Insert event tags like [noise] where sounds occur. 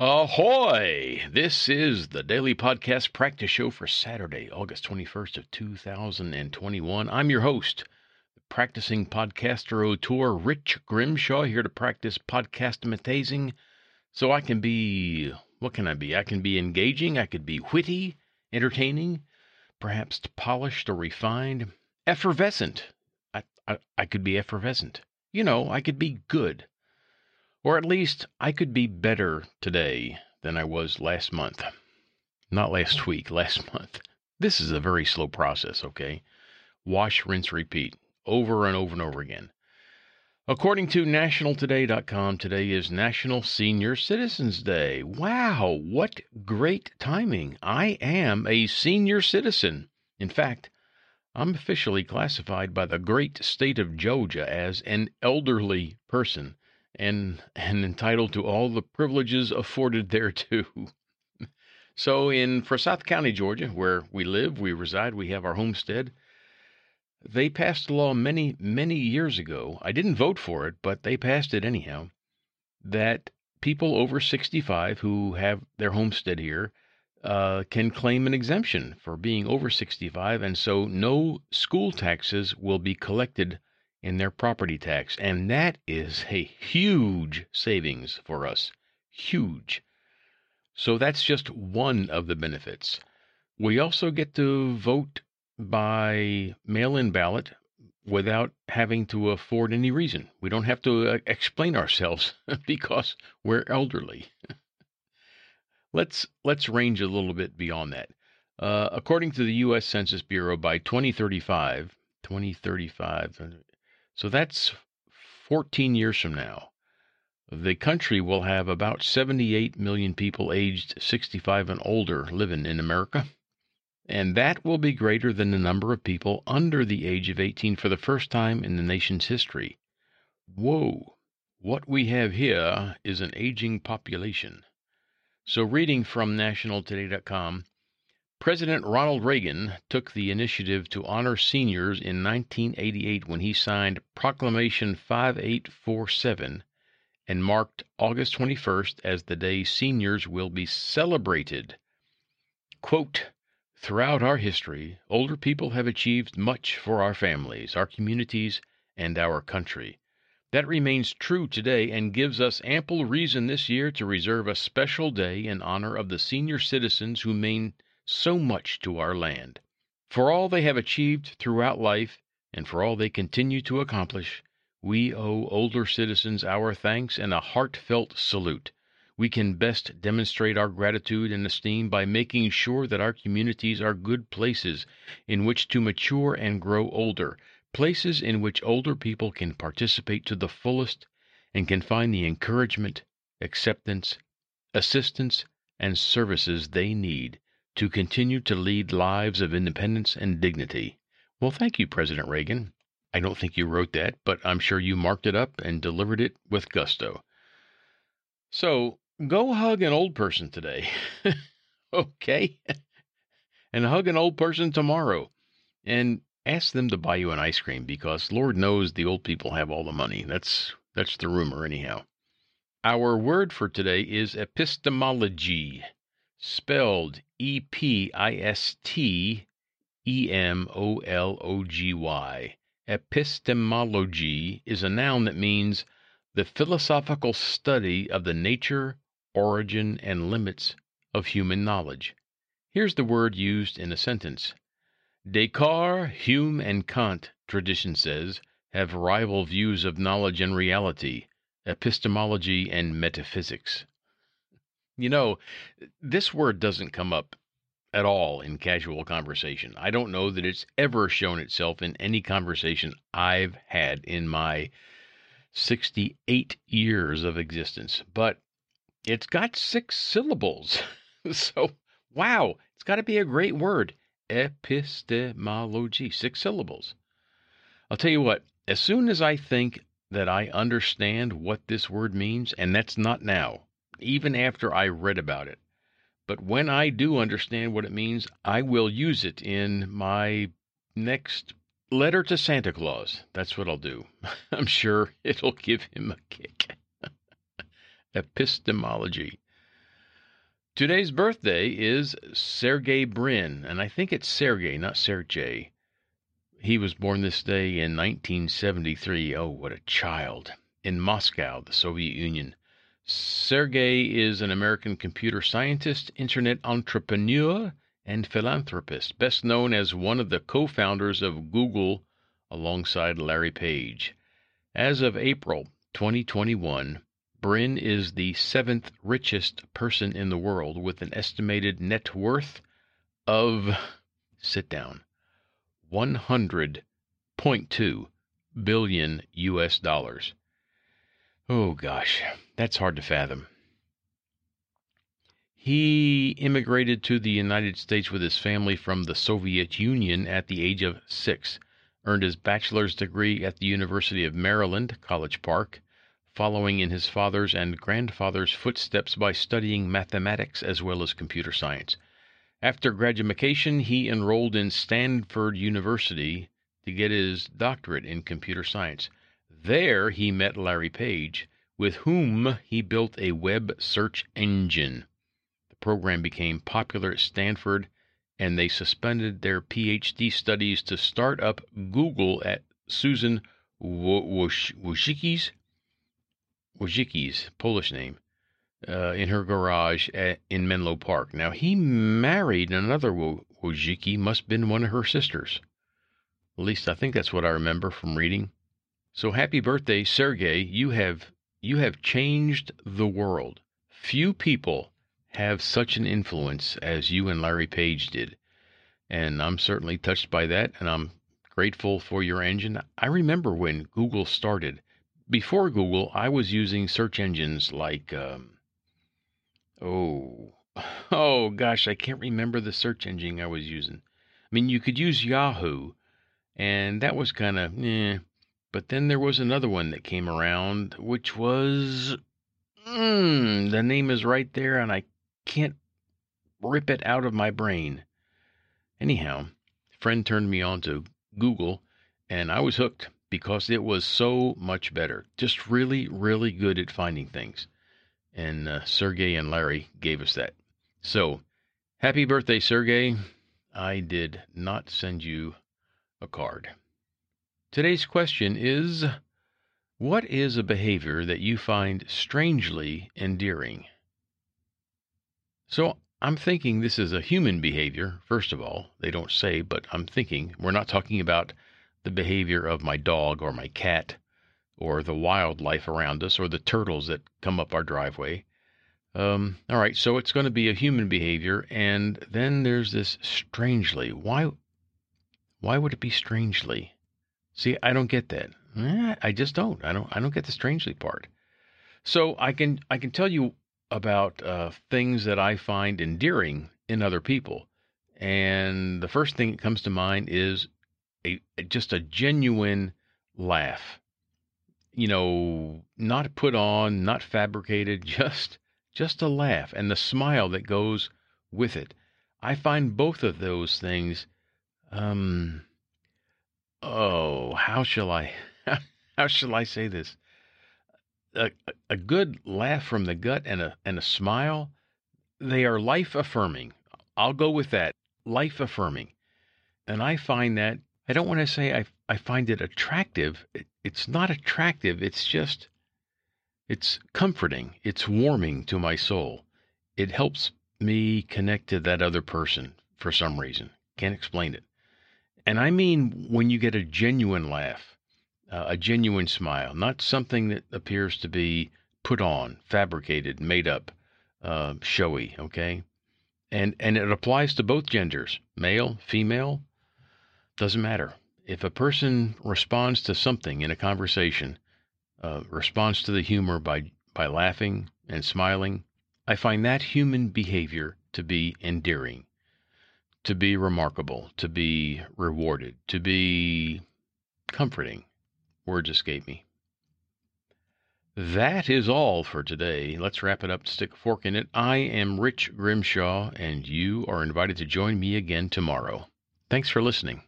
Ahoy! This is the daily podcast practice show for Saturday, August 21st of 2021. I'm your host, the practicing podcaster auteur Rich Grimshaw here to practice podcast matazing so I can be what can I be? I can be engaging, I could be witty, entertaining, perhaps polished or refined, effervescent. I, I, I could be effervescent. You know, I could be good. Or at least I could be better today than I was last month. Not last week, last month. This is a very slow process, okay? Wash, rinse, repeat over and over and over again. According to nationaltoday.com, today is National Senior Citizens Day. Wow, what great timing. I am a senior citizen. In fact, I'm officially classified by the great state of Georgia as an elderly person and and entitled to all the privileges afforded thereto. so in Forsyth County, Georgia, where we live, we reside, we have our homestead. They passed a law many, many years ago. I didn't vote for it, but they passed it anyhow. That people over 65 who have their homestead here uh, can claim an exemption for being over 65, and so no school taxes will be collected in their property tax. And that is a huge savings for us. Huge. So that's just one of the benefits. We also get to vote by mail in ballot without having to afford any reason. We don't have to uh, explain ourselves [laughs] because we're elderly. [laughs] let's let's range a little bit beyond that. Uh, according to the U.S. Census Bureau, by 2035, 2035, so that's 14 years from now. The country will have about 78 million people aged 65 and older living in America. And that will be greater than the number of people under the age of 18 for the first time in the nation's history. Whoa! What we have here is an aging population. So, reading from nationaltoday.com, President Ronald Reagan took the initiative to honor seniors in 1988 when he signed Proclamation 5847 and marked August 21st as the day seniors will be celebrated. Quote, Throughout our history, older people have achieved much for our families, our communities, and our country. That remains true today and gives us ample reason this year to reserve a special day in honor of the senior citizens who mean so much to our land. For all they have achieved throughout life, and for all they continue to accomplish, we owe older citizens our thanks and a heartfelt salute. We can best demonstrate our gratitude and esteem by making sure that our communities are good places in which to mature and grow older, places in which older people can participate to the fullest and can find the encouragement, acceptance, assistance, and services they need to continue to lead lives of independence and dignity. Well, thank you, President Reagan. I don't think you wrote that, but I'm sure you marked it up and delivered it with gusto. So go hug an old person today. [laughs] okay? and hug an old person tomorrow. And ask them to buy you an ice cream because Lord knows the old people have all the money. That's that's the rumor anyhow. Our word for today is epistemology spelled E P I S T E M O L O G Y. Epistemology is a noun that means the philosophical study of the nature, origin, and limits of human knowledge. Here's the word used in a sentence Descartes, Hume, and Kant, tradition says, have rival views of knowledge and reality, epistemology and metaphysics. You know, this word doesn't come up at all in casual conversation. I don't know that it's ever shown itself in any conversation I've had in my 68 years of existence, but it's got six syllables. [laughs] so, wow, it's got to be a great word. Epistemology, six syllables. I'll tell you what, as soon as I think that I understand what this word means, and that's not now, even after I read about it. But when I do understand what it means, I will use it in my next letter to Santa Claus. That's what I'll do. [laughs] I'm sure it'll give him a kick. [laughs] Epistemology. Today's birthday is Sergey Brin, and I think it's Sergey, not Sergey. He was born this day in 1973. Oh, what a child. In Moscow, the Soviet Union. Sergey is an American computer scientist, internet entrepreneur, and philanthropist, best known as one of the co founders of Google alongside Larry Page. As of April 2021, Brin is the seventh richest person in the world with an estimated net worth of, sit down, 100.2 billion US dollars. Oh gosh, that's hard to fathom. He immigrated to the United States with his family from the Soviet Union at the age of six, earned his bachelor's degree at the University of Maryland, College Park, following in his father's and grandfather's footsteps by studying mathematics as well as computer science. After graduation, he enrolled in Stanford University to get his doctorate in computer science. There, he met Larry Page, with whom he built a web search engine. The program became popular at Stanford, and they suspended their PhD studies to start up Google at Susan Wojcicki's Wojcicki's Polish name, uh, in her garage at, in Menlo Park. Now, he married another Wojcicki, must have been one of her sisters. At least I think that's what I remember from reading. So happy birthday, Sergey. You have you have changed the world. Few people have such an influence as you and Larry Page did. And I'm certainly touched by that and I'm grateful for your engine. I remember when Google started before Google, I was using search engines like, um, oh, [laughs] oh gosh, I can't remember the search engine I was using. I mean, you could use Yahoo, and that was kind of, eh. But then there was another one that came around, which was, mm, the name is right there, and I can't rip it out of my brain. Anyhow, friend turned me on to Google, and I was hooked because it was so much better. Just really, really good at finding things. And uh, Sergey and Larry gave us that. So, happy birthday, Sergey. I did not send you a card. Today's question is What is a behavior that you find strangely endearing? So, I'm thinking this is a human behavior, first of all. They don't say, but I'm thinking. We're not talking about the behavior of my dog or my cat or the wildlife around us or the turtles that come up our driveway. Um, all right, so it's going to be a human behavior, and then there's this strangely. Why? Why would it be strangely? See, I don't get that. Eh, I just don't. I don't. I don't get the strangely part. So I can I can tell you about uh, things that I find endearing in other people, and the first thing that comes to mind is a just a genuine laugh. You know, not put on, not fabricated, [laughs] just just a laugh and the smile that goes with it. I find both of those things um oh, how shall I [laughs] how shall I say this? A, a good laugh from the gut and a and a smile, they are life affirming. I'll go with that. Life affirming. And I find that I don't want to say I, I find it attractive. It, it's not attractive. It's just, it's comforting. It's warming to my soul. It helps me connect to that other person for some reason. Can't explain it. And I mean when you get a genuine laugh, uh, a genuine smile, not something that appears to be put on, fabricated, made up, uh, showy, okay? And and it applies to both genders, male, female, doesn't matter. If a person responds to something in a conversation, uh, responds to the humor by, by laughing and smiling, I find that human behavior to be endearing, to be remarkable, to be rewarded, to be comforting. Words escape me. That is all for today. Let's wrap it up, stick a fork in it. I am Rich Grimshaw, and you are invited to join me again tomorrow. Thanks for listening.